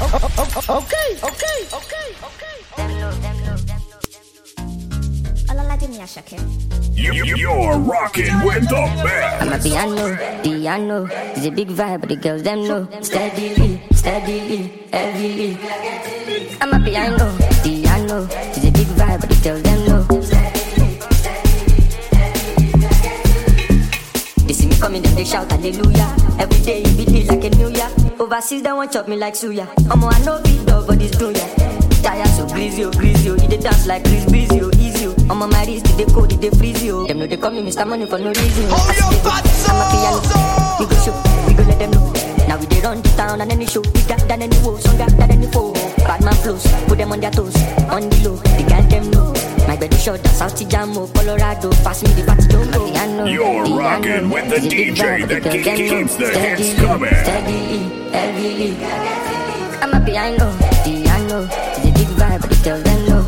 Okay, okay, okay, okay. You, you, you're rocking with the best. Amapiano, piano. It's a big vibe, but the girls them know. Steadily, steadily, heavily. Amapiano, piano. It's a big vibe, but the girls them know. Coming, then they shout hallelujah. Every day it be like a new year. Overseas they want chop me like suya. I'm I know big dog, but it's doing ya. Tire so greasy, oh greasy, oh. Dey dance like Chris Breezy, oh easy, oh. I'm on my wrist, they cold, they freeze, oh. Them know they call me Mr. Money for no reason. Oh, your fat I'm a piano. We go show, we go let them know. Now we dey run the town and any show. We got than any woe, stronger than any foe. Bad man flows, put them on their toes. On the low, they got them know. My bed is short, South Jamo, Colorado. Pass me the fat don't go. You're rocking with the It's a big DJ that keeps the hits coming. Steadily, heavily. Amapiano, piano. It's a big vibe, but girls them know.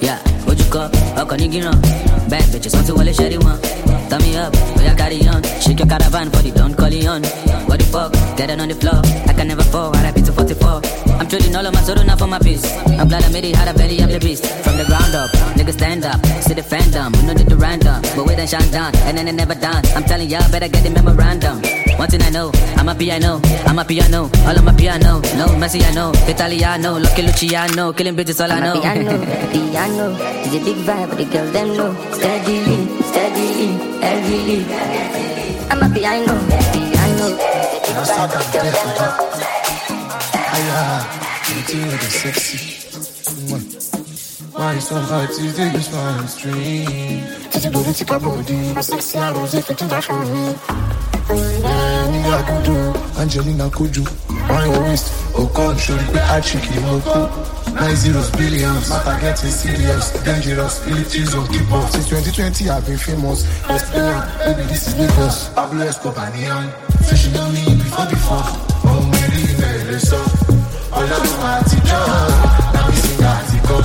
Yeah, ojúkọ ọkọ̀ ní gíràn bad bitches wọ́n ti wọlé ṣẹ́rí wọn. Turn me up, carry on. Shake your caravan for the Don Corleone. What the fuck? Get it on the floor. I can never fall. RIP to 44. I'm trading all of my soda now for my peace. I'm glad I made it, had a belly, I'm the beast. From the ground up, niggas stand up. See the fandom, we know the random. But we then shine down, and then it never done. I'm telling y'all, better get the memorandum. One thing I know, Amapiano, I'm a piano, all of my piano. No Messi, I know, Italiano, Lucky Luciano, killing bitches all I I'm know. a piano, piano. It's a big vibe, but the girls them know. Steadily, steadily, heavily. Amapiano, piano. It's a big vibe, but the girls them know. Aya, you the sexy. Why you so hard to do this one stream? Did you go to take a body? My sexy arrows if you do that for me. Nina Kudu, Angelina Kudu, on your waist, God, show I you, oh God. Nine zeros, billions, matter getting serious, dangerous, of keep up. Since 2020, I've been famous. On, baby, this is Lagos. Pablo Escobar, Neon, fishing on me before before. Oh, Mary, Mary, so. Ọlọ́run àtijọ́, náà mi sì ń àtijọ́.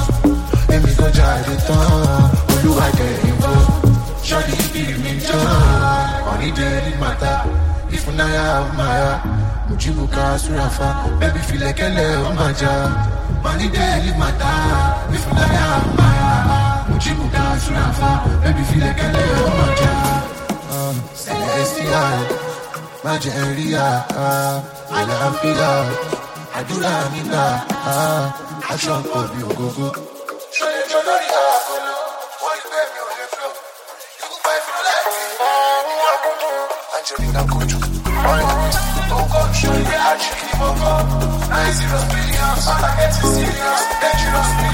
Èmi kò jáde tán, olúwa jẹ́ ìbò. Ṣọ́ọ̀dì ìbírí mi jọ́, ọ̀ní dẹ́rì màtá. Ìfúnnáyà ọ̀máyà, Mujibu ká súrafa, bẹ́bí filẹ̀kẹ́lẹ̀ ọ̀májà. Ọ̀ní dẹ́rì màtá, ìfúnnáyà ọ̀máyà. Mujibu ká súrafa, bẹ́bí filẹ̀kẹ́lẹ̀ ọ̀májà. Celestial, má jẹ́ rí àá, àlàáfíà àdúrà mi á aṣọ pọ̀ bí ògógó. ṣọlẹ́jọ́ lórí àgọ́lọ́ wọ́n rí bẹ́ẹ̀ mi ò lè àkókò. angelina kojú ọ̀rẹ́ mi tó kọ́ ṣọlẹ́ pé àṣírí ni mo kọ́. nine zero billion spaghetti serious dangerous the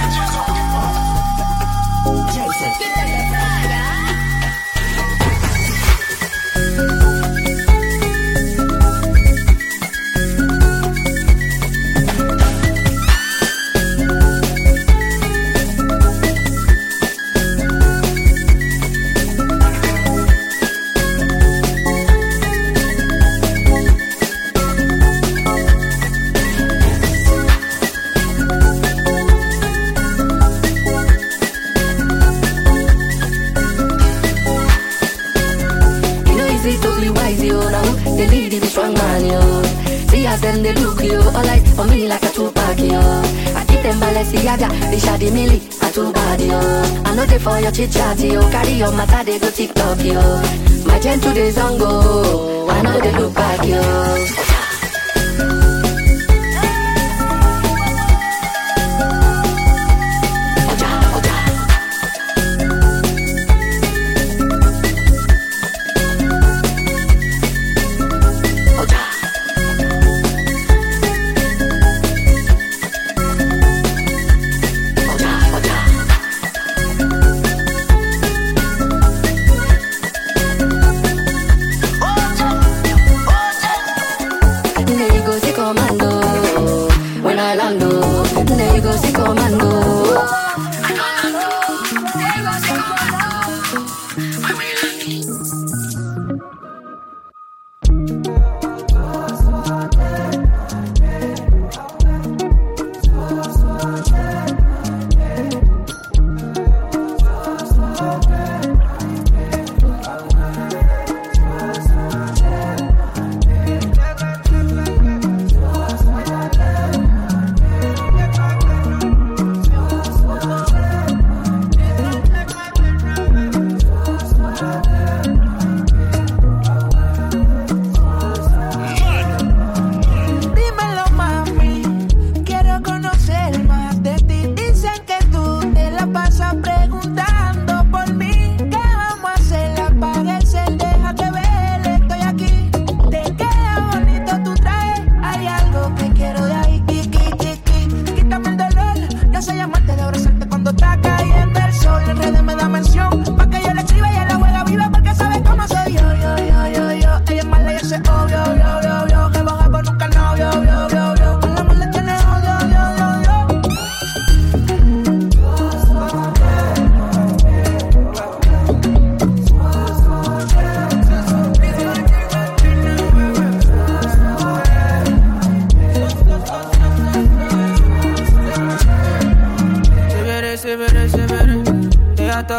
Balenciaga, they shady milli, a too bad, yo. I know they for your chit chat, yo. Carry your matter, they go TikTok, yo. My gen to the zongo, I know they look back, yo.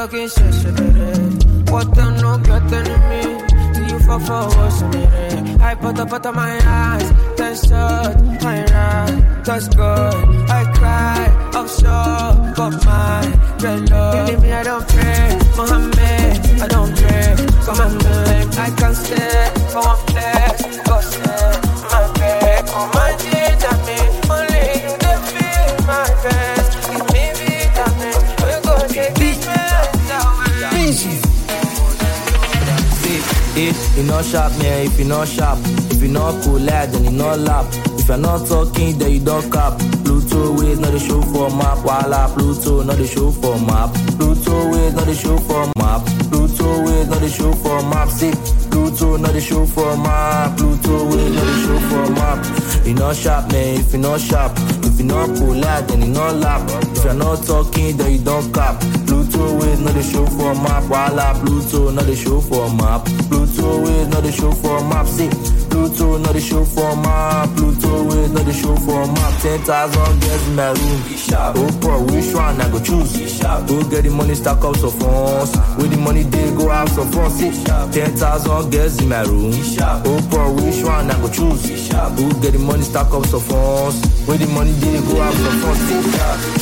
Talking shit, shit, shit. What them no get enemy? Do you fuck for what's in it? I put up out my eyes, then shut my right. That's good. I cry, offshore, but my red love. Believe me, I don't pray. Mohammed, I don't pray. Commandment, I can't stay for one place. God say, my babe, oh my vitamin. You not sharp, man, if you not sharp, if you not cool, lad, then you not lap. If you're not talking, then you don't cap. Pluto ways, not the show for map. Walla, Pluto, not the show for map. Pluto ways, not the show for map. Pluto ways, not the show for map. Sick. Pluto, not the show for map. Pluto ways, not the show for map. You not sharp, man, if you not sharp. If you not cool, lad, then you not lap. If you're not talking, then you don't cap. Pluto ways, not the show for map. Walla, Pluto, not the show for map. Pluto ways, not the show for map. Sick. Pluto, not the show for map. Pluto ways, not the show for map. Ten thousand girls in my room. Oh, bro, which one I go choose? Go get the money, stack up some funds. With the money, they go have some fun. Sick. Ten thousand girls in my room. Oh, bro, which one I go choose? Go get the money, stack up some funds. With the money, they go have some fun. Sick.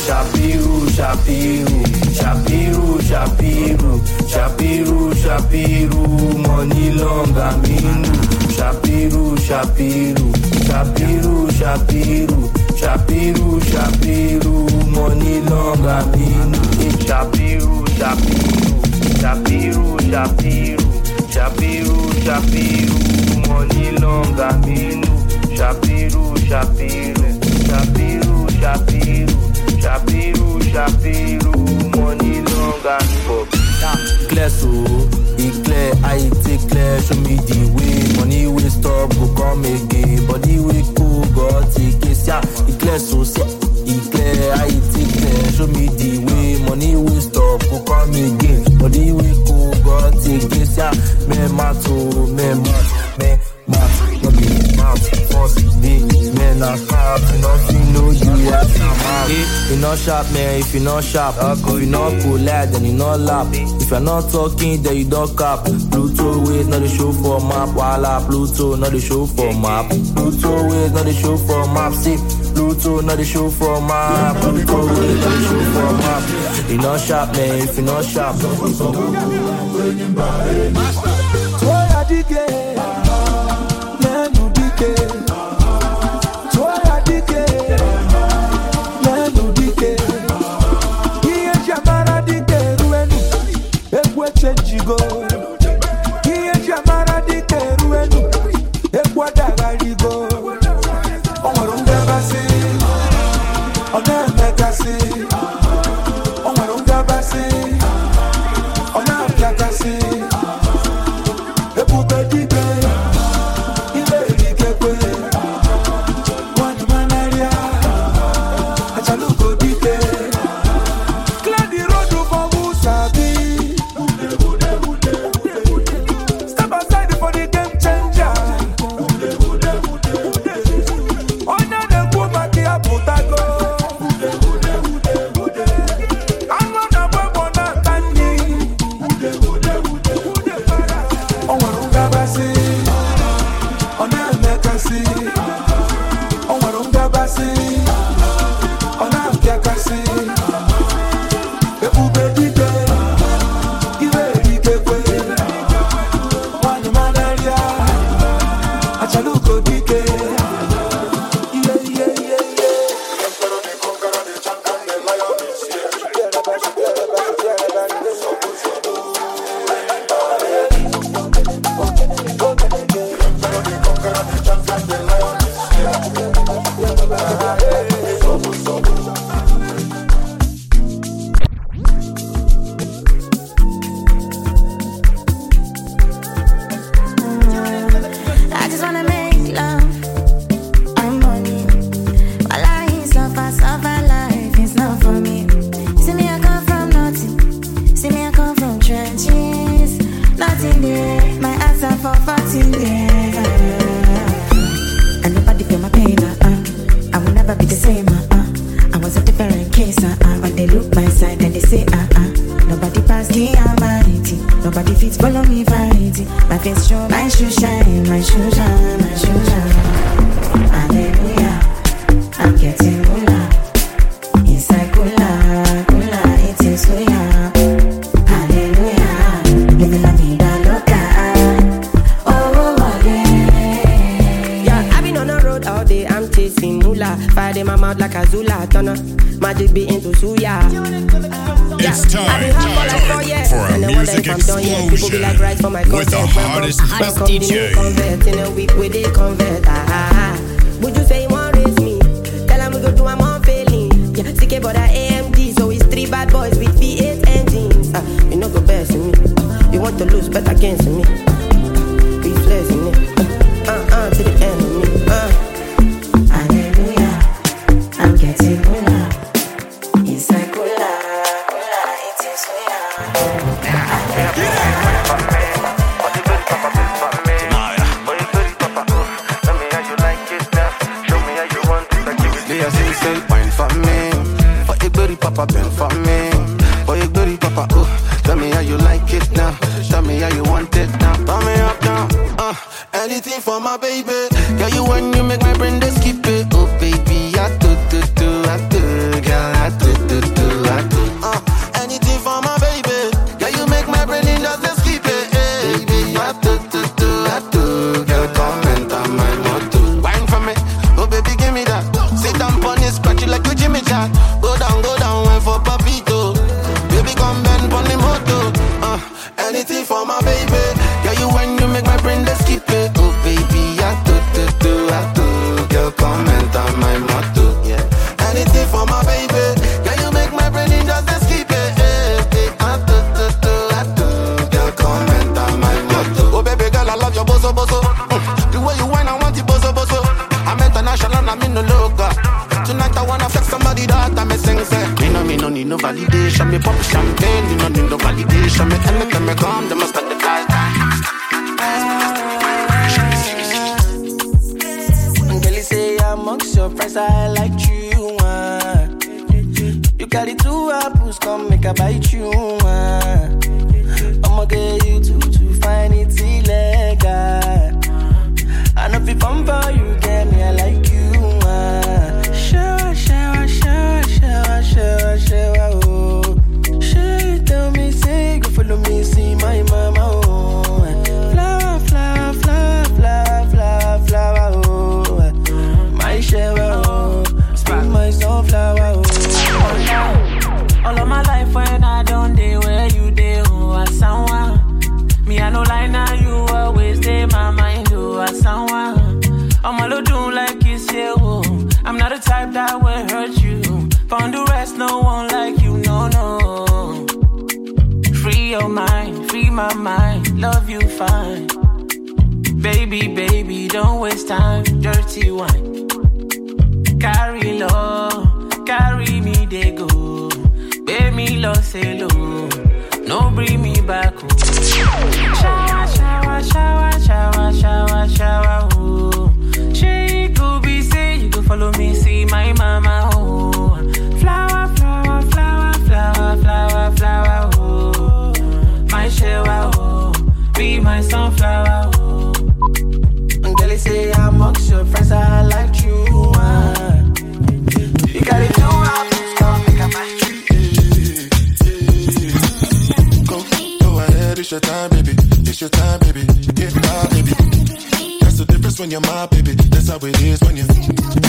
Shapiru, Shapiru, Shapiru, Shapiru, Shapiru, Shapiru, money long aminu. Shapiru, Shapiru, Shapiru, Shapiru, Shapiru, Shapiru, money long aminu. Shapiru, Shapiru, Shapiru, Shapiru, Shapiru, Shapiru, money long. Shapiru, Shapiru, Shapiru, Shapiru, Shapiru, Shapiru, money long aminu. Clear so, e clear, I take clear, show me the way. Money will stop, go come again. Body will cool, God take it, yeah. E clear so, say, e clear, I take clear, show me the way. Money will stop, go come again. Body will cool, God take it, yeah. Me mato, me mat, me day. Men are sharp, nothing know you yeah, If you not sharp, man, if you not sharp, if you not cool, lad, then you not lap. If you're not talking, then you don't cap. Pluto ways, not the show for map. Walla, Pluto, not the show for map. Pluto ways, not the show for map. See, Pluto, not the show for map. Pluto ways, not the show for map. You not sharp, man, if you not sharp. Toya wow, wow. And girl, say I'm amongst your friends, I like you. Uh. You gotta do how. Go, ahead, it's your time, baby. It's your time, baby. Get my baby. That's the difference when you're my baby. That's how it is when you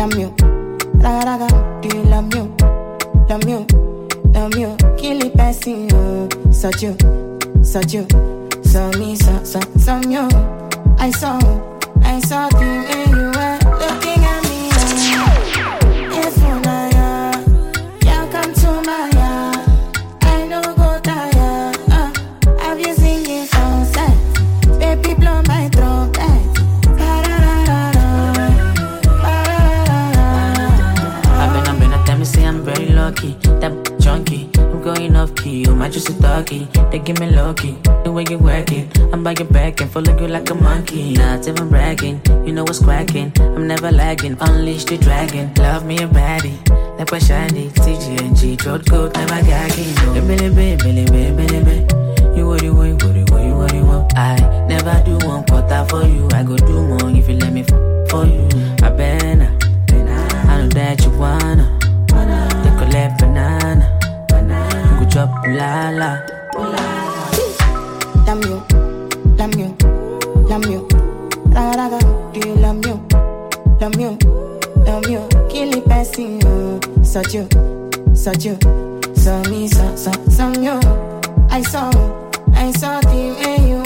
la mio, raga raga, do la mio, la mio, you, such you, such you, so me, so so so you, I saw. Going off key. You might just a doggy. They give me lucky. The way you work it, I'm by your back and follow you like a monkey. Not even bragging, you know what's cracking. I'm never lagging, unleash the dragon. Love me a baddie, like my shiny. TGNG, throat coat, never gagging. Billy, billy, billy, billy, billy. You what you want, what you what you what you want. I never do one quarter for you. I go do more if you let me f- for you. I better. I know that you wanna. Drop la la. Love you, love you, love you. Do you love you? Love you, love you. Kill it, passing you. Such you, such you. Saw me, saw, saw you. I saw, I saw the way you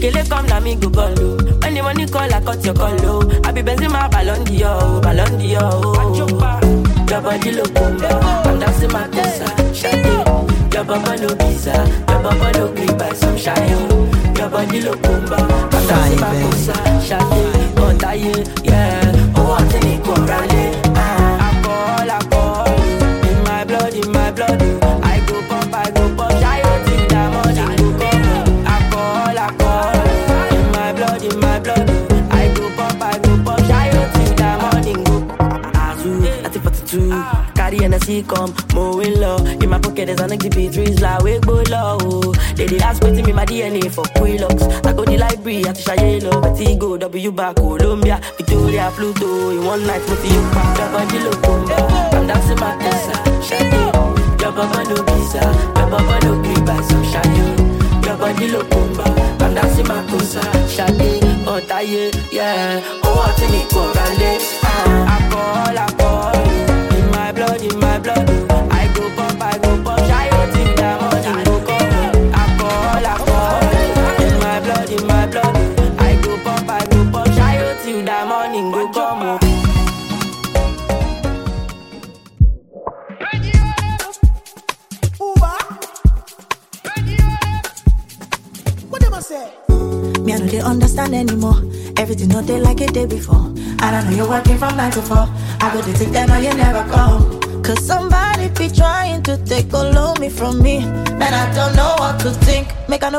The come, na me go ball, oh. When the money call, I cut your call, oh. I be benzing my ballon d'or, oh, ballon d'or, oh. Your body look bomba, oh. I'm dancing my tessa, shawty. Your baba no visa, your baba no green by some oh. Your body look bomba, oh. I'm dancing my tessa, shawty. Oh, yeah. Oh, what's in it, come rally, Hennessy come, more in law In my pocket there's an exhibit like we go low They dey ask waiting me my DNA for Quilocks I go the library at Shayelo Vertigo, W back, Colombia Victoria, Pluto. In one night, put you back body look bomba I'm dancing my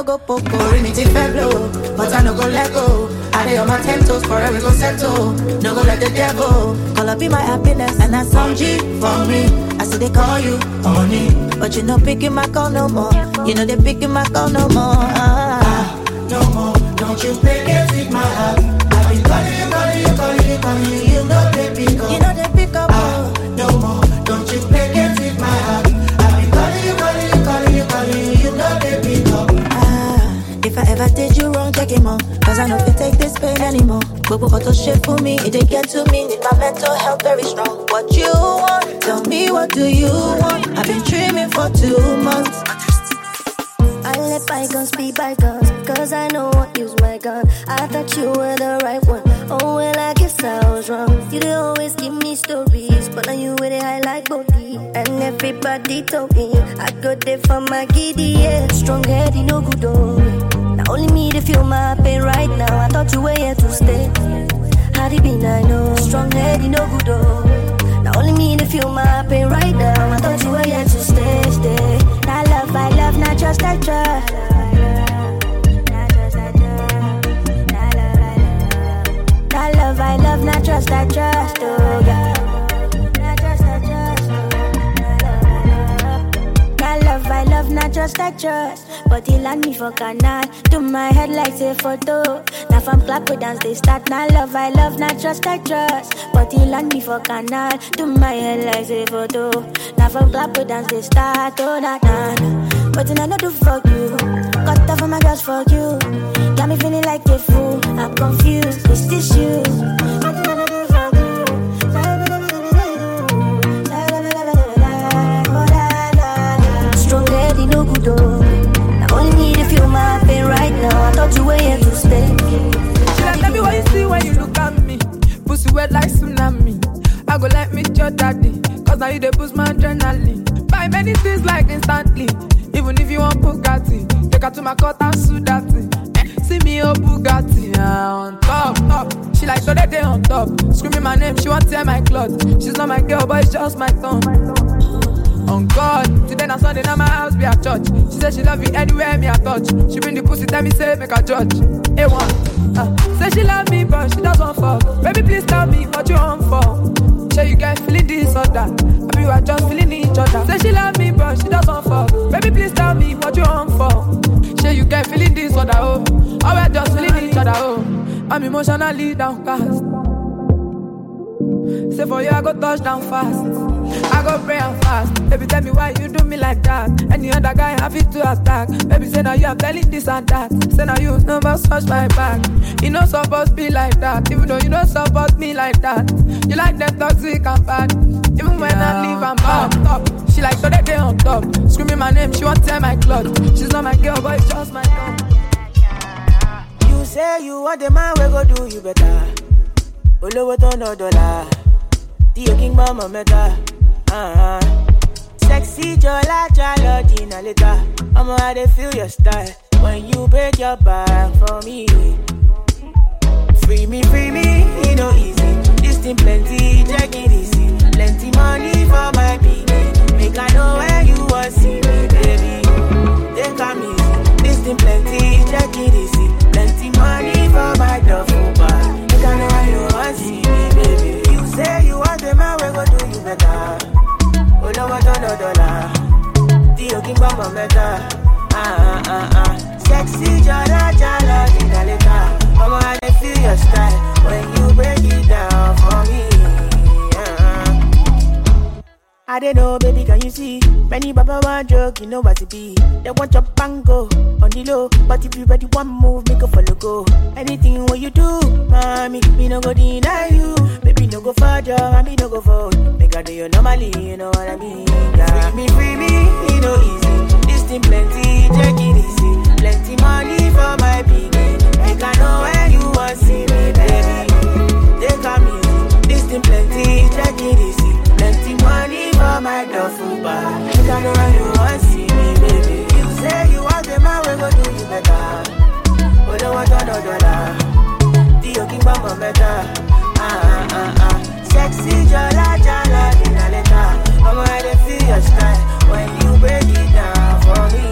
no go poco, me take fair blow. But I no go let go. I lay on my ten toes, forever go settle. No go let the devil call up be my happiness. And that's some G for me. I see they call you honey. But you no picking my call no more. You know they picking my call no more. Ah, no more. Don't you pick it, take my heart. Cause I know if take this pain anymore. Kan tó ṣe fún mi, it get to me. Need my mental health very strong. What you want? Tell me what do you want? I've been dreaming for two months. I let bygones be bygones, cause I know what use my gun. I thought you were the right one. Oh, well, I guess I was wrong. You would always give me stories, but now you with it high like body. And everybody told me I got there for my giddy, yeah. Strong head, no good, oh. Now only me to feel my pain right now. I thought you were here to stay. Had it been, I know. Strong head, you no good, oh. Now only me to feel my pain right now. I thought you were here to stay, stay. Not love, I love, not just I love, I love, not trust, I trust, oh yeah. Not trust, I trust, Not love, I love, not just I trust. But he land me for canal. Do my head like say photo. Now from clap we dance they start. Not love, I love, not trust, I trust. But he land me for canal. Do my head like say photo. Now from clap we dance they start. Oh na na na. But I know do for you. Cut off my girls for you. Got me feeling like a fool. I'm confused. Is this you? Stay. She like, tell me what you see when you look at me. Pussy wet like tsunami. I go let me your daddy. Cause now you dey boost my adrenaline. Buy many things like instantly. Even if you want Bugatti, take her to my court and sue that. Eh, See me oh Bugatti ah, on top, top. She like so that day on top. Screaming my name, she want tear my clothes. She's not my girl, but it's just my tongue. On God, today na Sunday, now my house be at church. She said she love you anywhere me I touch. She bring the pussy, tell me say make a judge. A1, uh, say she love me but she doesn't fuck. Baby please tell me what you on for. Say you get feeling this or that. Maybe you are just feeling each other. Say she love me but she doesn't fuck. Baby please tell me what you on for. Say you get feeling this or that oh. Or we're just feeling each other oh. I'm emotionally downcast. Say for you, I go touch down fast. I go pray and fast. Baby, tell me why you do me like that. Any other guy have it to attack. Baby, say now you are telling this and that. Say now you never touch my back. You know supposed be like that. Even though you don't support me like that. You like them toxic and bad. Even when I leave, I'm on top. She like so that day on top. Screaming my name, she want tear my clothes. She's not my girl, but it's just my dog. You say you want the man we go do you better. Olówó tó ná dọ́là, tí o kí ń gbọ́ mọ̀ mẹ́ta. Sexy jọlá jálọ dínà létà. Ọmọ I dey feel your style when you break your back for me. Free me, free me, e no easy. This thing plenty, take it easy. Plenty money for my pikin. Make I know where you wan see me, baby. Take am easy. This thing plenty, take it easy. Plenty money for my duffel I know where you wan see me, baby. You say you want the man we go do you better. Olówó tó ná dọ́là, tí o kí ń gbọ́ mọ̀ mẹ́ta. Ah, ah, ah. Sexy jálọ dínà létà. Ọmọ I feel your style when you I don't know, baby, can you see? Many baba want joke, you know what it be. They want your bango on the low, but if you ready one move, make a follow go. Anything what you do, mommy, me no go deny you. Baby, no go for job, and me no go for. Make I do you normally, you know what I mean? Yeah. Free me, free me, it no easy. This thing plenty, take it easy. Plenty money for my piggy. Make I know where you want see me, baby. Take a easy. This thing plenty, take it easy the money for my duffel bag. Make I know you want see me, baby. You say you want the man, we go do you better. Oh, don't want no dollar. The yoking bamba better. Ah ah ah ah. Sexy jala jala in a letter. I'm gonna feel your style when you break it down for me.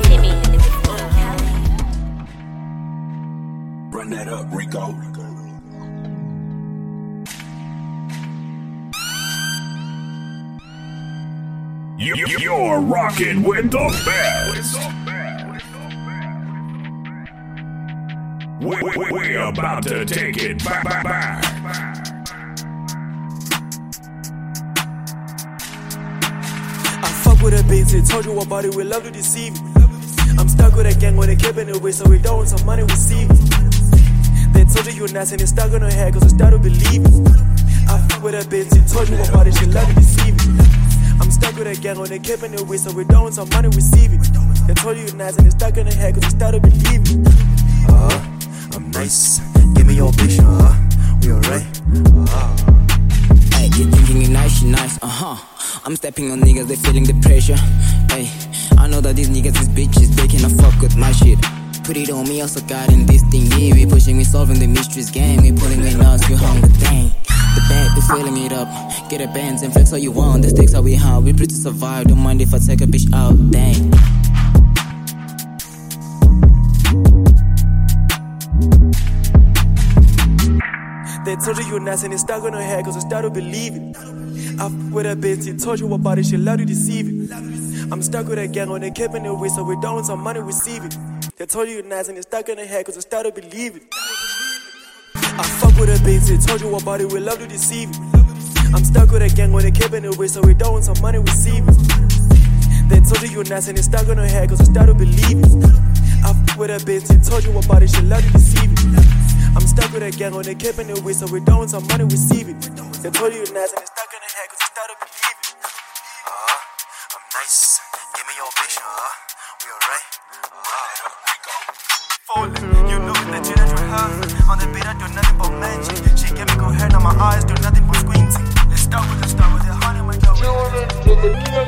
Run that up, Rico. You're rocking with the best. We, we, we're about to take it back. I fuck with a bitch, told you about it, we love to deceive you. I'm stuck with a gang when they keep in it away, so we don't want some money we see. They told you you're nice and it's stuck on her head, cause we start to believe it. I fuck with a bitch, they told you about it, she love to deceive you. I'm stuck with a gang when they keep it away, so we don't want some money we see. They told you you're nice and it's stuck on her head, cause we start to believe it. Uh, I'm nice. Give me your picture. Uh, we alright. Uh. Hey, you thinking you nice, you nice, uh huh. I'm stepping on niggas, they feeling the pressure. Hey, I know that these niggas, these bitches, they cannot fuck with my shit. Put it on me, also got in this thing, yeah. We pushing, we solving the mysteries game. We pulling in us, we hung the thing. The bag, we filling it up. Get a bands and flex all you want. The stakes are we high, we pretty survive. Don't mind if I take a bitch out, dang. They told you you're nice and it's stuck on her head, cause we start to believe it. I fuck with a bitch, he told you about it, she love to deceive it. I'm stuck with a gang when they keep it away, so we don't want some money receive it. They told you you're nice and it's stuck in her head, cause we start to believe it. I fuck with a bitch, he told you about it, we love to deceive it. I'm stuck with a gang when they keep it away, so we don't want some money we receive it. They told you you're nice and it's stuck on her head, cause we start to believe it. I fuck with a bitch, he told you about it, she love to deceive it. I'm stuck with a gang when they keep it away, so we don't want some money we receive it. They told you you're nice and it's stuck in her head, cause we start to believe it. Uh, I'm nice. Give me your picture. Uh, we alright. Falling, you know the On the beat, I do nothing but magic. She get me go head, now my eyes do nothing but squinting. Let's start with the start with the honey, my girl.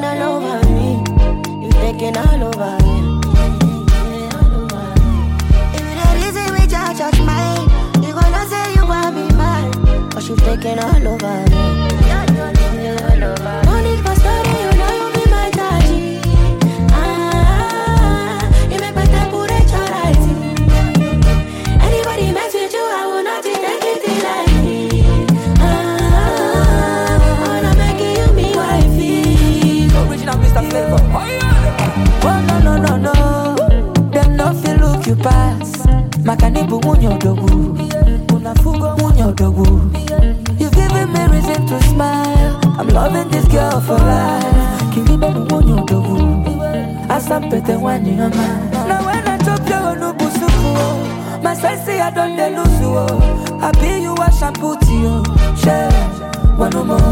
Taken all over me. You've taken all over me. If you the reason we judge, judge mine, you gonna say you want be mine. Cause you've taken all over me. Makanibu munyo dogu, unafugo munyo dogu. You've given me reason to smile. I'm loving this girl for life. Kilibe munyo dogu, asampete wani mama. Now when I drop you on ubusuku, my sense I don't lose. I be you a shampoo to you, share one more.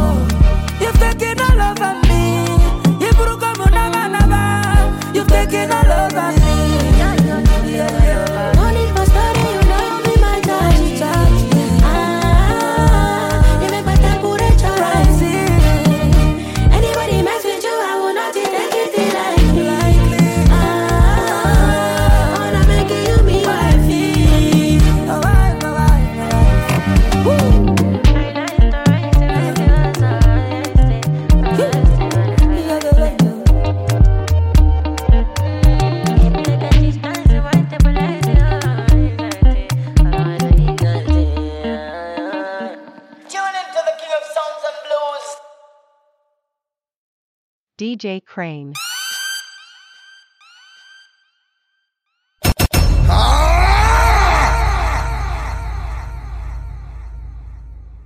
Krane.